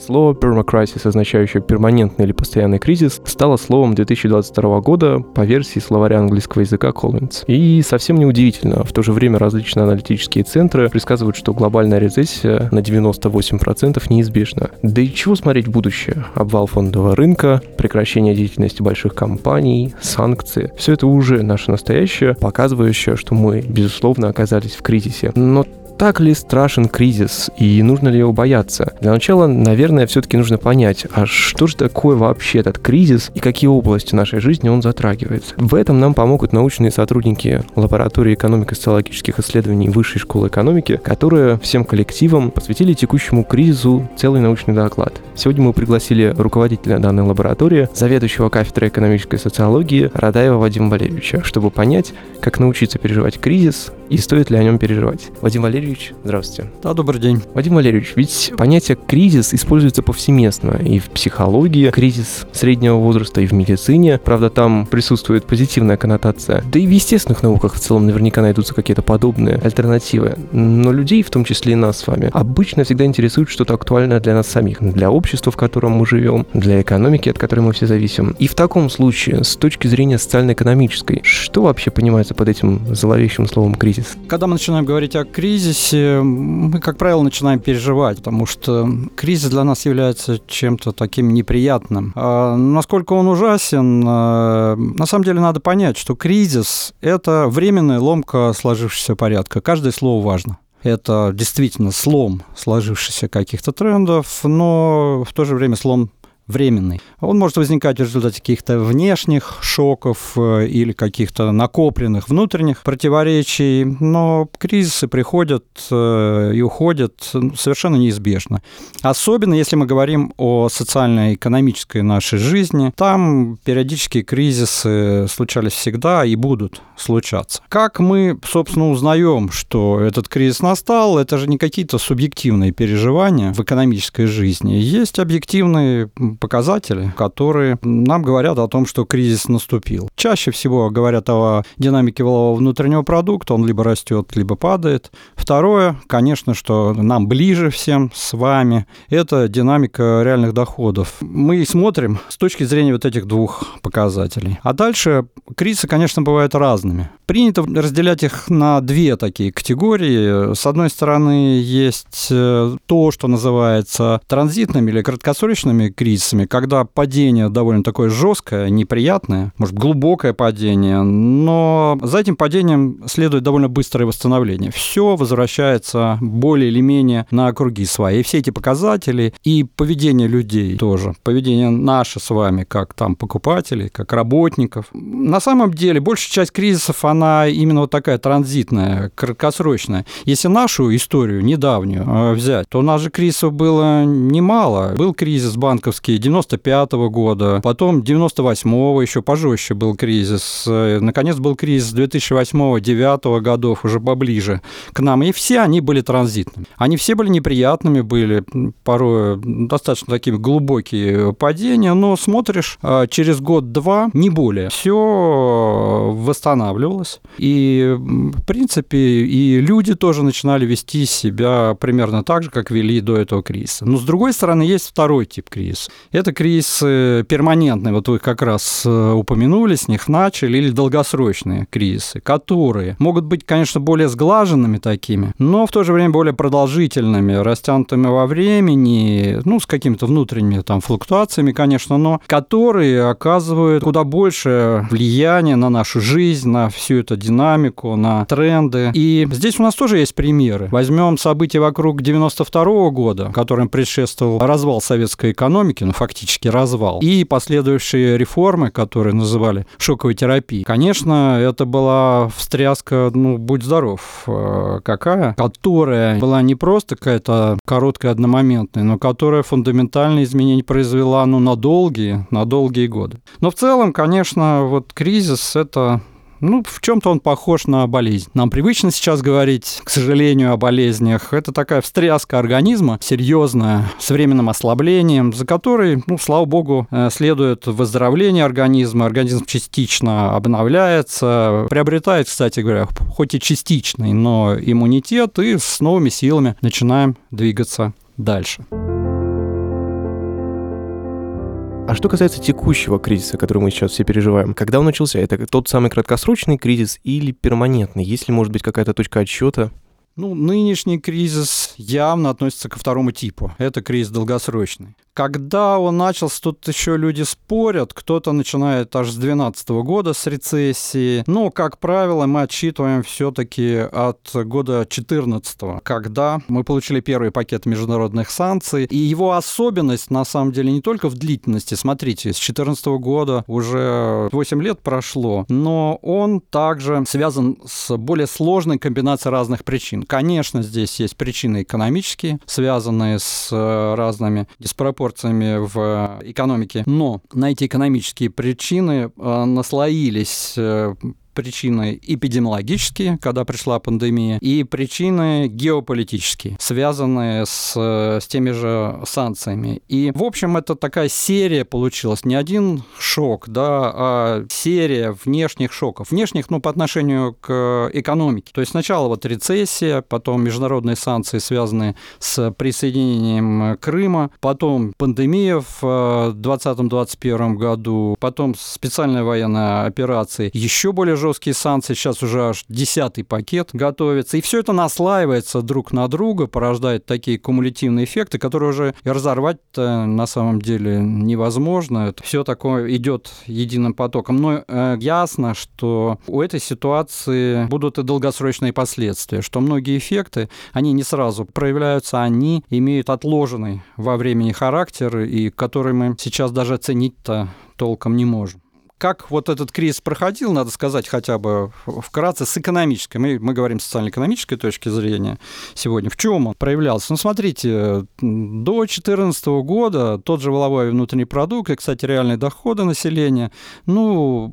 Слово permacrisis, означающее перманентный или постоянный кризис, стало словом 2022 года по версии словаря английского языка Collins. И совсем неудивительно, в то же время различные аналитические центры предсказывают, что глобальная рецессия на 98% неизбежна. Да и чего смотреть в будущее? Обвал фондового рынка, прекращение деятельности больших компаний, санкции. Все это уже наше настоящее, показывающее, что мы, безусловно, оказались в кризисе. Но так ли страшен кризис и нужно ли его бояться? Для начала, наверное, все-таки нужно понять, а что же такое вообще этот кризис и какие области нашей жизни он затрагивает. В этом нам помогут научные сотрудники лаборатории экономико-социологических исследований Высшей школы экономики, которые всем коллективам посвятили текущему кризису целый научный доклад. Сегодня мы пригласили руководителя данной лаборатории, заведующего кафедрой экономической социологии Радаева Вадима Валерьевича, чтобы понять, как научиться переживать кризис и стоит ли о нем переживать. Вадим Валерьевич Валерьевич, здравствуйте. Да, добрый день. Вадим Валерьевич, ведь понятие кризис используется повсеместно и в психологии, кризис среднего возраста, и в медицине. Правда, там присутствует позитивная коннотация. Да и в естественных науках в целом наверняка найдутся какие-то подобные альтернативы. Но людей, в том числе и нас с вами, обычно всегда интересует что-то актуальное для нас самих, для общества, в котором мы живем, для экономики, от которой мы все зависим. И в таком случае, с точки зрения социально-экономической, что вообще понимается под этим зловещим словом кризис? Когда мы начинаем говорить о кризисе, кризисе мы, как правило, начинаем переживать, потому что кризис для нас является чем-то таким неприятным. А насколько он ужасен, а, на самом деле надо понять, что кризис – это временная ломка сложившегося порядка. Каждое слово важно. Это действительно слом сложившихся каких-то трендов, но в то же время слом временный. Он может возникать в результате каких-то внешних шоков э, или каких-то накопленных внутренних противоречий, но кризисы приходят э, и уходят совершенно неизбежно. Особенно если мы говорим о социально-экономической нашей жизни, там периодические кризисы случались всегда и будут случаться. Как мы, собственно, узнаем, что этот кризис настал, это же не какие-то субъективные переживания в экономической жизни. Есть объективные показатели, которые нам говорят о том, что кризис наступил. Чаще всего говорят о динамике валового внутреннего продукта, он либо растет, либо падает. Второе, конечно, что нам ближе всем с вами, это динамика реальных доходов. Мы смотрим с точки зрения вот этих двух показателей. А дальше кризисы, конечно, бывают разными. Принято разделять их на две такие категории. С одной стороны, есть э, то, что называется транзитными или краткосрочными кризисами, когда падение довольно такое жесткое, неприятное, может, глубокое падение, но за этим падением следует довольно быстрое восстановление. Все возвращается более или менее на круги свои. И все эти показатели и поведение людей тоже, поведение наше с вами, как там покупателей, как работников. На самом деле, большая часть кризисов, она она именно вот такая транзитная, краткосрочная. Если нашу историю недавнюю э, взять, то у нас же кризисов было немало. Был кризис банковский 95 -го года, потом 98-го еще пожестче был кризис. Э, наконец был кризис 2008-2009 годов, уже поближе к нам. И все они были транзитными. Они все были неприятными, были порой достаточно такими глубокие падения, но смотришь э, через год-два, не более, все восстанавливалось менялось. И, в принципе, и люди тоже начинали вести себя примерно так же, как вели до этого кризиса. Но, с другой стороны, есть второй тип кризиса. Это кризис перманентный, вот вы как раз э, упомянули, с них начали, или долгосрочные кризисы, которые могут быть, конечно, более сглаженными такими, но в то же время более продолжительными, растянутыми во времени, ну, с какими-то внутренними там флуктуациями, конечно, но которые оказывают куда больше влияния на нашу жизнь, на всю эту динамику, на тренды. И здесь у нас тоже есть примеры. Возьмем события вокруг 92 -го года, которым предшествовал развал советской экономики, фактически развал, и последующие реформы, которые называли шоковой терапией. Конечно, это была встряска, ну, будь здоров, э, какая, которая была не просто какая-то короткая, одномоментная, но которая фундаментальные изменения произвела, ну, на долгие, на долгие годы. Но в целом, конечно, вот кризис – это ну, в чем-то он похож на болезнь. Нам привычно сейчас говорить, к сожалению, о болезнях. Это такая встряска организма, серьезная, с временным ослаблением, за которой, ну, слава богу, э, следует выздоровление организма. Организм частично обновляется, приобретает, кстати говоря, хоть и частичный, но иммунитет, и с новыми силами начинаем двигаться дальше. А что касается текущего кризиса, который мы сейчас все переживаем, когда он начался? Это тот самый краткосрочный кризис или перманентный? Есть ли, может быть, какая-то точка отсчета? Ну, нынешний кризис явно относится ко второму типу. Это кризис долгосрочный. Когда он начался, тут еще люди спорят. Кто-то начинает аж с 2012 года, с рецессии. Но, как правило, мы отсчитываем все-таки от года 2014, когда мы получили первый пакет международных санкций. И его особенность, на самом деле, не только в длительности. Смотрите, с 2014 года уже 8 лет прошло, но он также связан с более сложной комбинацией разных причин. Конечно, здесь есть причины экономические, связанные с э, разными диспропорциями пропорциями в экономике. Но на эти экономические причины э, наслоились э, причины эпидемиологические, когда пришла пандемия, и причины геополитические, связанные с, с теми же санкциями. И, в общем, это такая серия получилась, не один шок, да, а серия внешних шоков. Внешних, ну, по отношению к экономике. То есть сначала вот рецессия, потом международные санкции, связанные с присоединением Крыма, потом пандемия в 2020-2021 году, потом специальная военная операция, еще более жесткие санкции, сейчас уже аж десятый пакет готовится. И все это наслаивается друг на друга, порождает такие кумулятивные эффекты, которые уже разорвать на самом деле невозможно. Это все такое идет единым потоком. Но э, ясно, что у этой ситуации будут и долгосрочные последствия, что многие эффекты, они не сразу проявляются, они имеют отложенный во времени характер, и который мы сейчас даже оценить-то толком не можем как вот этот кризис проходил, надо сказать хотя бы вкратце, с экономической, мы, мы говорим с социально-экономической точки зрения сегодня, в чем он проявлялся? Ну, смотрите, до 2014 года тот же воловой внутренний продукт и, кстати, реальные доходы населения, ну,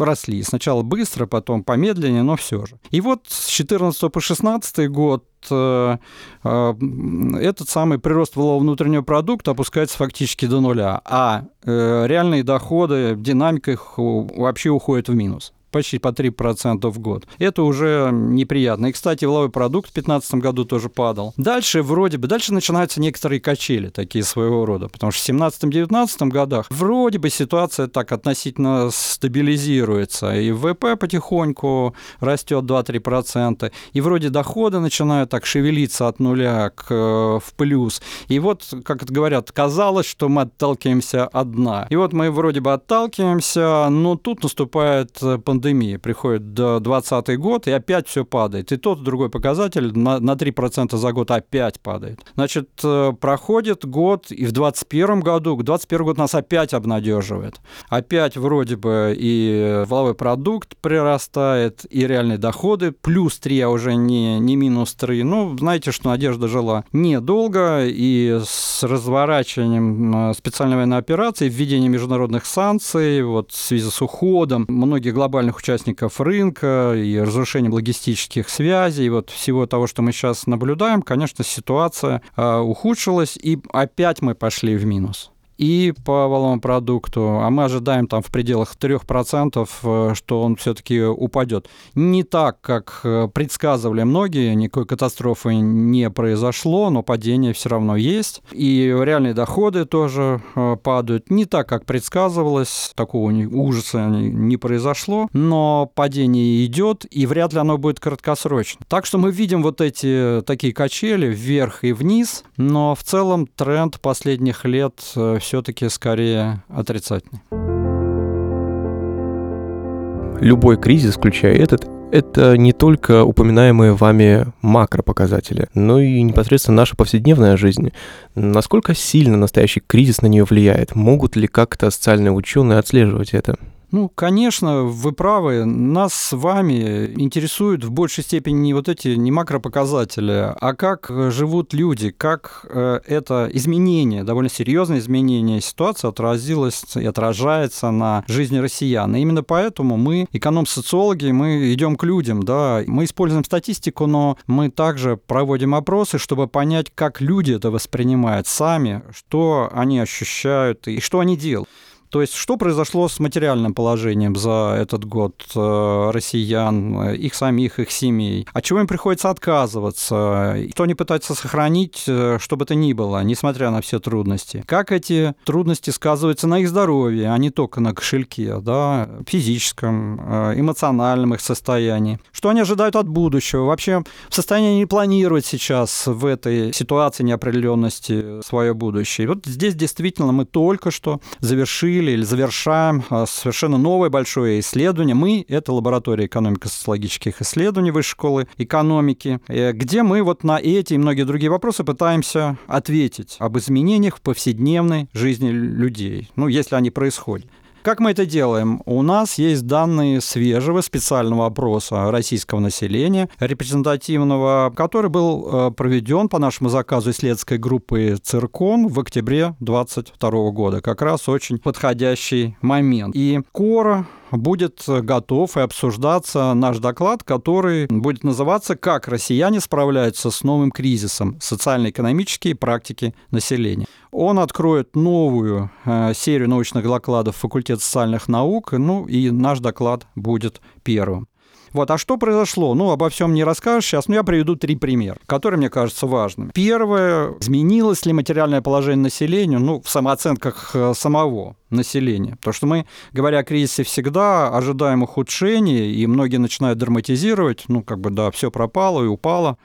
росли. Сначала быстро, потом помедленнее, но все же. И вот с 2014 по 2016 год этот самый прирост валового внутреннего продукта опускается фактически до нуля, а э, реальные доходы, динамика их вообще уходит в минус почти по 3% в год. Это уже неприятно. И, кстати, валовой продукт в 2015 году тоже падал. Дальше вроде бы, дальше начинаются некоторые качели такие своего рода, потому что в 2017-2019 годах вроде бы ситуация так относительно стабилизируется, и ВВП потихоньку растет 2-3%, и вроде доходы начинают так шевелиться от нуля к, в плюс. И вот, как говорят, казалось, что мы отталкиваемся от. И вот мы вроде бы отталкиваемся, но тут наступает пандемия пандемии. Приходит до 2020 год, и опять все падает. И тот, другой показатель на, на 3% за год опять падает. Значит, э, проходит год, и в 2021 году, 2021 год нас опять обнадеживает. Опять вроде бы и валовой продукт прирастает, и реальные доходы, плюс 3, а уже не, не минус 3. Ну, знаете, что надежда жила недолго, и с разворачиванием э, специальной военной операции, введением международных санкций, вот в связи с уходом многих глобальных глобальных участников рынка и разрушением логистических связей, и вот всего того, что мы сейчас наблюдаем, конечно, ситуация а, ухудшилась, и опять мы пошли в минус и по валовому продукту, а мы ожидаем там в пределах 3%, э, что он все-таки упадет. Не так, как э, предсказывали многие, никакой катастрофы не произошло, но падение все равно есть. И реальные доходы тоже э, падают. Не так, как предсказывалось, такого ужаса не произошло, но падение идет, и вряд ли оно будет краткосрочно. Так что мы видим вот эти такие качели вверх и вниз, но в целом тренд последних лет все-таки скорее отрицательный. Любой кризис, включая этот, это не только упоминаемые вами макропоказатели, но и непосредственно наша повседневная жизнь. Насколько сильно настоящий кризис на нее влияет? Могут ли как-то социальные ученые отслеживать это? Ну, конечно, вы правы. Нас с вами интересуют в большей степени не вот эти не макропоказатели, а как живут люди, как э, это изменение, довольно серьезное изменение ситуации отразилось и отражается на жизни россиян. И именно поэтому мы, эконом-социологи, мы идем к людям, да, мы используем статистику, но мы также проводим опросы, чтобы понять, как люди это воспринимают сами, что они ощущают и что они делают. То есть, что произошло с материальным положением за этот год э, россиян, их самих, их семей? От чего им приходится отказываться? Что они пытаются сохранить, э, что бы то ни было, несмотря на все трудности? Как эти трудности сказываются на их здоровье, а не только на кошельке, да, физическом, э, эмоциональном их состоянии? Что они ожидают от будущего? Вообще в состоянии не планировать сейчас в этой ситуации неопределенности свое будущее? Вот здесь действительно мы только что завершили или завершаем а, совершенно новое большое исследование. Мы — это лаборатория экономико-социологических исследований Высшей школы экономики, э, где мы вот на эти и многие другие вопросы пытаемся ответить об изменениях в повседневной жизни людей, ну, если они происходят. Как мы это делаем? У нас есть данные свежего специального опроса российского населения, репрезентативного, который был э, проведен по нашему заказу исследовательской группы «Циркон» в октябре 2022 года. Как раз очень подходящий момент. И Кора будет готов и обсуждаться наш доклад, который будет называться «Как россияне справляются с новым кризисом. Социально-экономические практики населения». Он откроет новую э, серию научных докладов факультета социальных наук, ну и наш доклад будет первым. Вот, а что произошло? Ну, обо всем не расскажешь сейчас, но я приведу три примера, которые мне кажутся важными. Первое, изменилось ли материальное положение населения, ну, в самооценках э, самого населения. Потому что мы, говоря о кризисе, всегда ожидаем ухудшения, и многие начинают драматизировать, ну, как бы, да, все пропало и упало.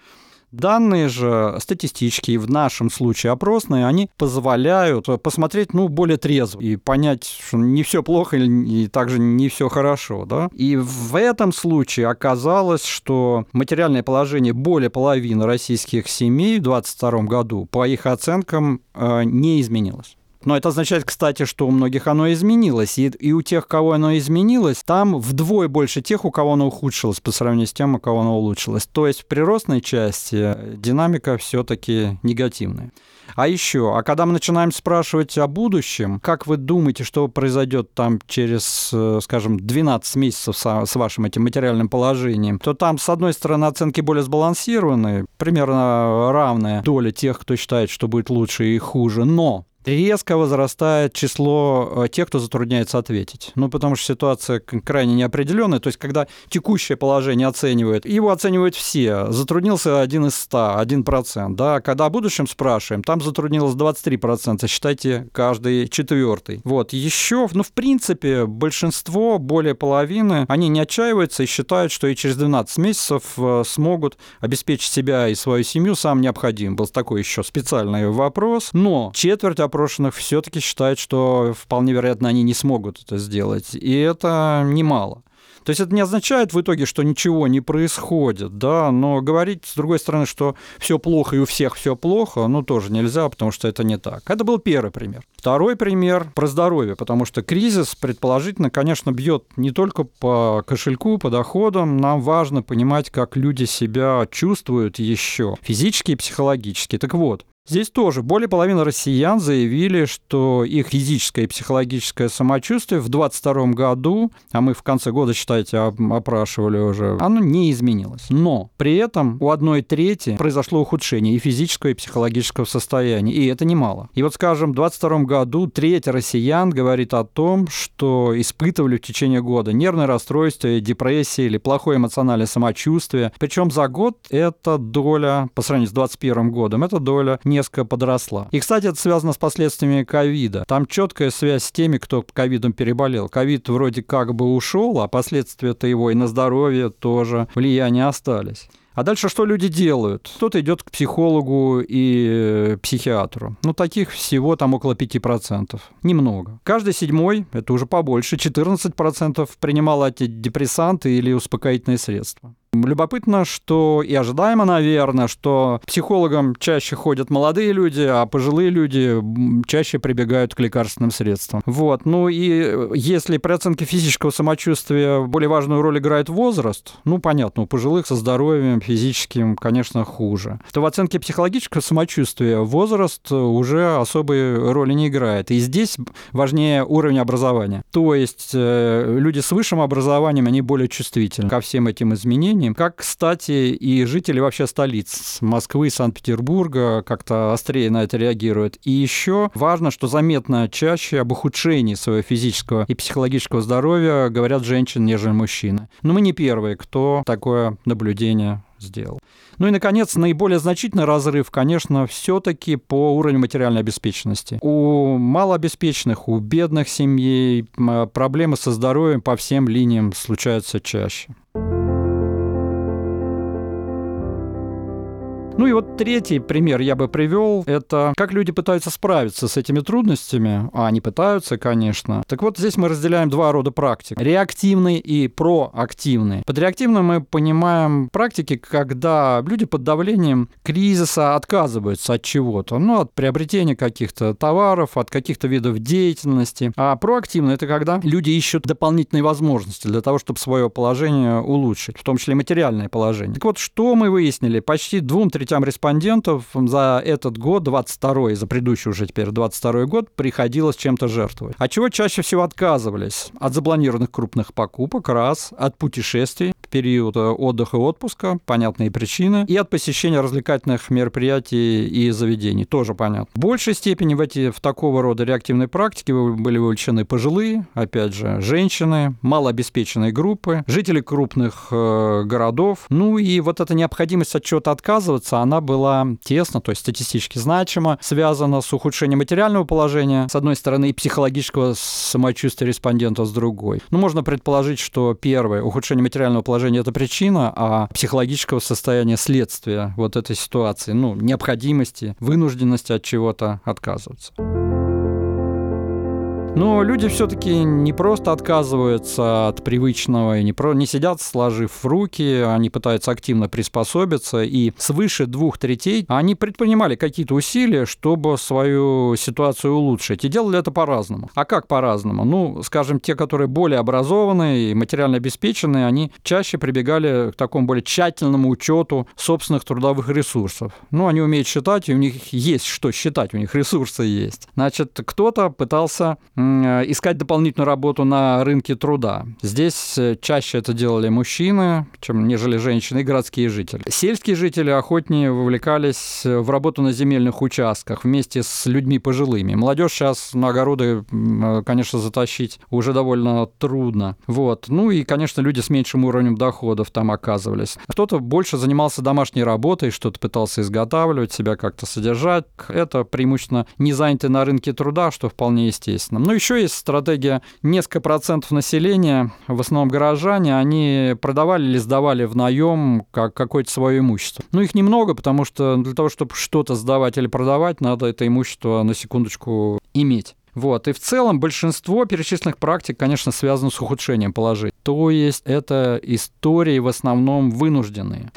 Данные же статистические, в нашем случае опросные, они позволяют посмотреть ну, более трезво и понять, что не все плохо и также не все хорошо. Да? И в этом случае оказалось, что материальное положение более половины российских семей в 2022 году, по их оценкам, э, не изменилось. Но это означает, кстати, что у многих оно изменилось. И, и у тех, кого оно изменилось, там вдвое больше тех, у кого оно ухудшилось по сравнению с тем, у кого оно улучшилось. То есть в приростной части динамика все-таки негативная. А еще, а когда мы начинаем спрашивать о будущем, как вы думаете, что произойдет там через, э, скажем, 12 месяцев с вашим этим материальным положением, то там, с одной стороны, оценки более сбалансированные, примерно равная доля тех, кто считает, что будет лучше и хуже, но резко возрастает число э, тех, кто затрудняется ответить. Ну, потому что ситуация крайне неопределенная. То есть, когда текущее положение оценивают, его оценивают все. Затруднился один из ста, один процент. Да? Когда о будущем спрашиваем, там затруднилось 23%, считайте, каждый четвертый. Вот. Еще, ну, в принципе, большинство, более половины, они не отчаиваются и считают, что и через 12 месяцев э, смогут обеспечить себя и свою семью сам необходим. Был такой еще специальный вопрос. Но четверть опрошенных все-таки считают, что вполне вероятно они не смогут это сделать. И это немало. То есть это не означает в итоге, что ничего не происходит, да, но говорить, с другой стороны, что все плохо и у всех все плохо, ну, тоже нельзя, потому что это не так. Это был первый пример. Второй пример про здоровье, потому что кризис, предположительно, конечно, бьет не только по кошельку, по доходам. Нам важно понимать, как люди себя чувствуют еще физически и психологически. Так вот, Здесь тоже более половины россиян заявили, что их физическое и психологическое самочувствие в 2022 году, а мы в конце года, считайте, опрашивали уже, оно не изменилось. Но при этом у одной трети произошло ухудшение и физического, и психологического состояния, и это немало. И вот, скажем, в 2022 году треть россиян говорит о том, что испытывали в течение года нервное расстройство, депрессия или плохое эмоциональное самочувствие. Причем за год эта доля, по сравнению с 2021 годом, эта доля не несколько подросла. И, кстати, это связано с последствиями ковида. Там четкая связь с теми, кто ковидом переболел. Ковид вроде как бы ушел, а последствия-то его и на здоровье тоже влияния остались. А дальше что люди делают? Кто-то идет к психологу и э, психиатру. Ну, таких всего там около 5%. Немного. Каждый седьмой, это уже побольше, 14% принимал антидепрессанты или успокоительные средства. Любопытно, что и ожидаемо, наверное, что психологам чаще ходят молодые люди, а пожилые люди чаще прибегают к лекарственным средствам. Вот. Ну и если при оценке физического самочувствия более важную роль играет возраст, ну понятно, у пожилых со здоровьем физическим, конечно, хуже, то в оценке психологического самочувствия возраст уже особой роли не играет. И здесь важнее уровень образования. То есть э, люди с высшим образованием, они более чувствительны ко всем этим изменениям, населением, как, кстати, и жители вообще столиц Москвы, Санкт-Петербурга как-то острее на это реагируют. И еще важно, что заметно чаще об ухудшении своего физического и психологического здоровья говорят женщины, нежели мужчины. Но мы не первые, кто такое наблюдение сделал. Ну и, наконец, наиболее значительный разрыв, конечно, все-таки по уровню материальной обеспеченности. У малообеспеченных, у бедных семей проблемы со здоровьем по всем линиям случаются чаще. Ну и вот третий пример я бы привел, это как люди пытаются справиться с этими трудностями, а они пытаются, конечно. Так вот, здесь мы разделяем два рода практик. Реактивные и проактивные. Под реактивным мы понимаем практики, когда люди под давлением кризиса отказываются от чего-то, ну, от приобретения каких-то товаров, от каких-то видов деятельности. А проактивно это когда люди ищут дополнительные возможности для того, чтобы свое положение улучшить, в том числе материальное положение. Так вот, что мы выяснили? Почти двум третям респондентов за этот год, 22 за предыдущий уже теперь 22 год, приходилось чем-то жертвовать. От чего чаще всего отказывались? От запланированных крупных покупок, раз, от путешествий, период отдыха и отпуска, понятные причины, и от посещения развлекательных мероприятий и заведений, тоже понятно. В большей степени в эти в такого рода реактивные практики были вовлечены пожилые, опять же, женщины, малообеспеченные группы, жители крупных э, городов. Ну и вот эта необходимость от чего-то отказываться, она была тесно, то есть статистически значимо, связана с ухудшением материального положения, с одной стороны, и психологического самочувствия респондента с другой. Ну, можно предположить, что первое, ухудшение материального положения – это причина, а психологического состояния – следствие вот этой ситуации, ну, необходимости, вынужденности от чего-то отказываться. Но люди все-таки не просто отказываются от привычного и не, про, не сидят сложив руки, они пытаются активно приспособиться, и свыше двух третей они предпринимали какие-то усилия, чтобы свою ситуацию улучшить, и делали это по-разному. А как по-разному? Ну, скажем, те, которые более образованные и материально обеспеченные, они чаще прибегали к такому более тщательному учету собственных трудовых ресурсов. Ну, они умеют считать, и у них есть что считать, у них ресурсы есть. Значит, кто-то пытался искать дополнительную работу на рынке труда. Здесь э, чаще это делали мужчины, чем нежели женщины и городские жители. Сельские жители охотнее вовлекались э, в работу на земельных участках вместе с людьми пожилыми. Молодежь сейчас на огороды, конечно, затащить уже довольно трудно. Вот. Ну и, конечно, люди с меньшим уровнем доходов там оказывались. Кто-то больше занимался домашней работой, что-то пытался изготавливать, себя как-то содержать. Это преимущественно не заняты на рынке труда, что вполне естественно. Ну, еще есть стратегия несколько процентов населения, в основном горожане, они продавали или сдавали в наем как какое-то свое имущество. Ну, их немного, потому что для того, чтобы что-то сдавать или продавать, надо это имущество на секундочку иметь. Вот. И в целом большинство перечисленных практик, конечно, связано с ухудшением положения. То есть это истории в основном вынужденные.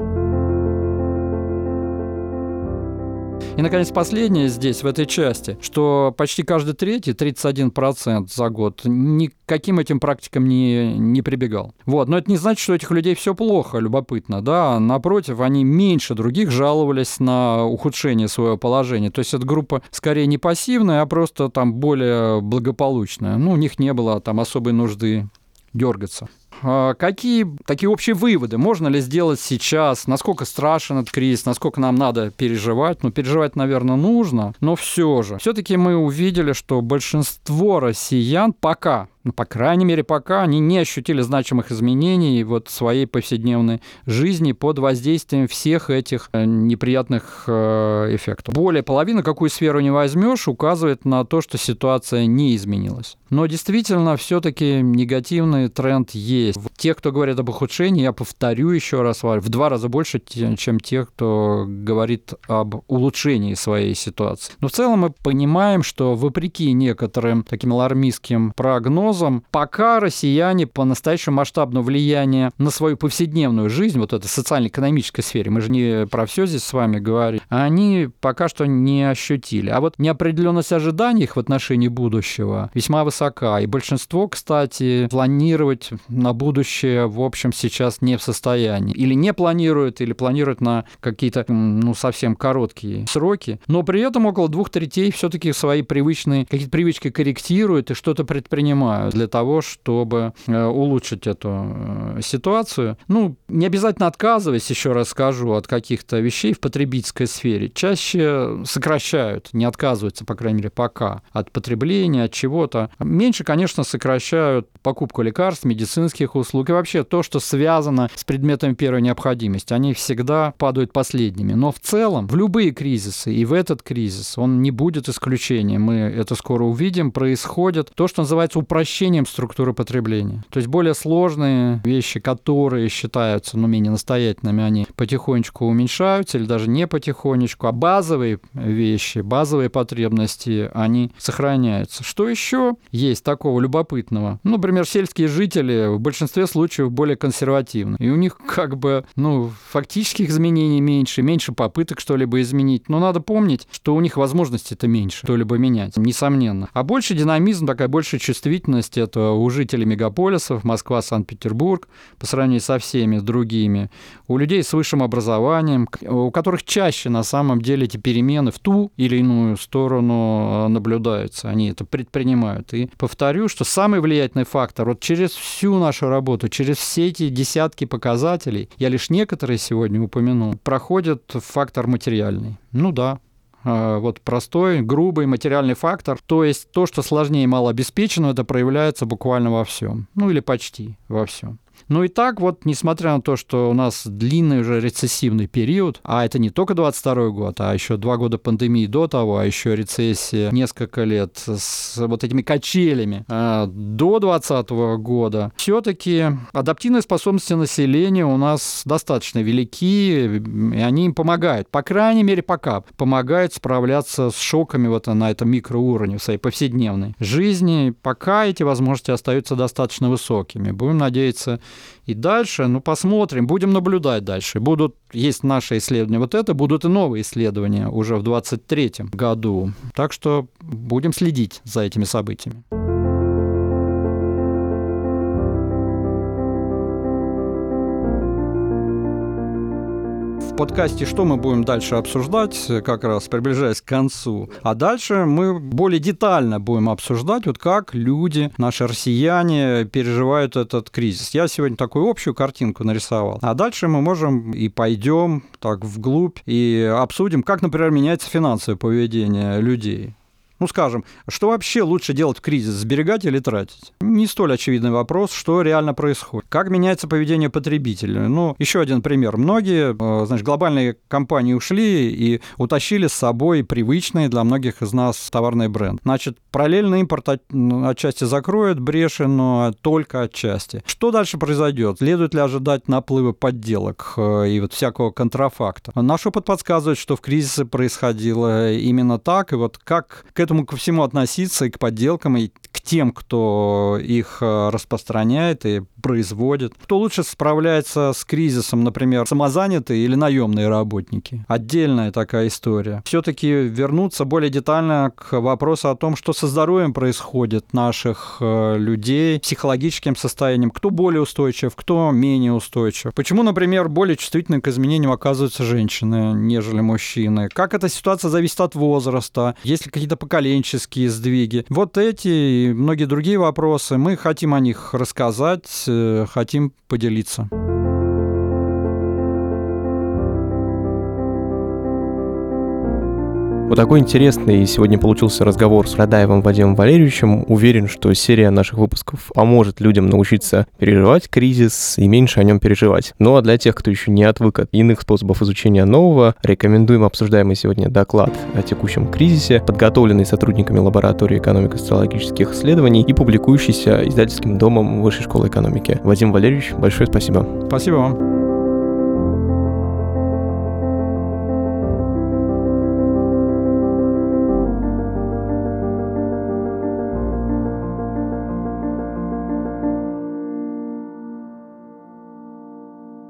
И, наконец, последнее здесь, в этой части, что почти каждый третий, 31% за год, никаким этим практикам не, не прибегал. Вот. Но это не значит, что у этих людей все плохо, любопытно, да. Напротив, они меньше других жаловались на ухудшение своего положения. То есть эта группа скорее не пассивная, а просто там более благополучная. Ну, у них не было там особой нужды дергаться. А, какие такие общие выводы можно ли сделать сейчас? Насколько страшен этот кризис? Насколько нам надо переживать? Ну, переживать, наверное, нужно, но все же. Все-таки мы увидели, что большинство россиян пока ну, по крайней мере, пока они не ощутили значимых изменений вот своей повседневной жизни под воздействием всех этих э, неприятных э, эффектов. Более половины, какую сферу не возьмешь, указывает на то, что ситуация не изменилась. Но действительно, все-таки негативный тренд есть. Те, кто говорит об ухудшении, я повторю еще раз, в два раза больше, чем те, кто говорит об улучшении своей ситуации. Но в целом мы понимаем, что вопреки некоторым таким алармистским прогнозам, пока россияне по-настоящему масштабного влияния на свою повседневную жизнь, вот этой социально-экономической сфере, мы же не про все здесь с вами говорим, они пока что не ощутили. А вот неопределенность ожиданий их в отношении будущего весьма высока. И большинство, кстати, планировать на будущее, в общем, сейчас не в состоянии. Или не планируют, или планируют на какие-то, ну, совсем короткие сроки. Но при этом около двух третей все-таки свои привычные, какие-то привычки корректируют и что-то предпринимают. Для того, чтобы э, улучшить эту э, ситуацию. Ну, не обязательно отказываясь, еще раз скажу, от каких-то вещей в потребительской сфере. Чаще сокращают, не отказываются, по крайней мере, пока от потребления, от чего-то. Меньше, конечно, сокращают покупку лекарств, медицинских услуг и вообще то, что связано с предметами первой необходимости. Они всегда падают последними. Но в целом, в любые кризисы, и в этот кризис, он не будет исключением. Мы это скоро увидим. Происходит то, что называется упрощением структуры потребления. То есть более сложные вещи, которые считаются ну, менее настоятельными, они потихонечку уменьшаются или даже не потихонечку, а базовые вещи, базовые потребности, они сохраняются. Что еще есть такого любопытного? Ну, например, сельские жители в большинстве случаев более консервативны. И у них как бы, ну, фактических изменений меньше, меньше попыток что-либо изменить. Но надо помнить, что у них возможности-то меньше что-либо менять, несомненно. А больше динамизм, такая большая чувствительность это у жителей мегаполисов, Москва, Санкт-Петербург, по сравнению со всеми другими. У людей с высшим образованием, у которых чаще на самом деле эти перемены в ту или иную сторону э, наблюдаются. Они это предпринимают. И повторю, что самый влиятельный фактор, вот через всю нашу работу, через все эти десятки показателей, я лишь некоторые сегодня упомяну, проходит фактор материальный. Ну да, вот простой, грубый материальный фактор. То есть то, что сложнее и малообеспечено, это проявляется буквально во всем. Ну или почти во всем. Ну и так вот, несмотря на то, что у нас длинный уже рецессивный период, а это не только 22 год, а еще два года пандемии до того, а еще рецессия несколько лет с вот этими качелями а, до 2020 года, все-таки адаптивные способности населения у нас достаточно велики, и они им помогают, по крайней мере пока, помогают справляться с шоками вот на этом микроуровне в своей повседневной жизни. Пока эти возможности остаются достаточно высокими. Будем надеяться, и дальше, ну, посмотрим, будем наблюдать дальше. Будут, есть наши исследования вот это, будут и новые исследования уже в 2023 году. Так что будем следить за этими событиями. В подкасте «Что мы будем дальше обсуждать?» как раз приближаясь к концу. А дальше мы более детально будем обсуждать, вот как люди, наши россияне, переживают этот кризис. Я сегодня такую общую картинку нарисовал. А дальше мы можем и пойдем так вглубь и обсудим, как, например, меняется финансовое поведение людей. Ну, скажем, что вообще лучше делать в кризис, сберегать или тратить? Не столь очевидный вопрос, что реально происходит. Как меняется поведение потребителя? Ну, еще один пример. Многие, э, значит, глобальные компании ушли и утащили с собой привычный для многих из нас товарный бренд. Значит, параллельный импорт от, ну, отчасти закроет бреши, но только отчасти. Что дальше произойдет? Следует ли ожидать наплыва подделок э, и вот всякого контрафакта? Наш опыт подсказывает, что в кризисе происходило именно так, и вот как к этому ко всему относиться и к подделкам, и к тем, кто их э, распространяет и производит. Кто лучше справляется с кризисом, например, самозанятые или наемные работники? Отдельная такая история. Все-таки вернуться более детально к вопросу о том, что со здоровьем происходит наших э, людей, психологическим состоянием, кто более устойчив, кто менее устойчив. Почему, например, более чувствительны к изменениям оказываются женщины, нежели мужчины? Как эта ситуация зависит от возраста? Есть ли какие-то поколенческие сдвиги? Вот эти и многие другие вопросы, мы хотим о них рассказать, Э, хотим поделиться. Вот такой интересный сегодня получился разговор с Радаевым Вадимом Валерьевичем. Уверен, что серия наших выпусков поможет людям научиться переживать кризис и меньше о нем переживать. Ну а для тех, кто еще не отвык от иных способов изучения нового, рекомендуем обсуждаемый сегодня доклад о текущем кризисе, подготовленный сотрудниками лаборатории экономико-социологических исследований и публикующийся издательским домом Высшей школы экономики. Вадим Валерьевич, большое спасибо. Спасибо вам.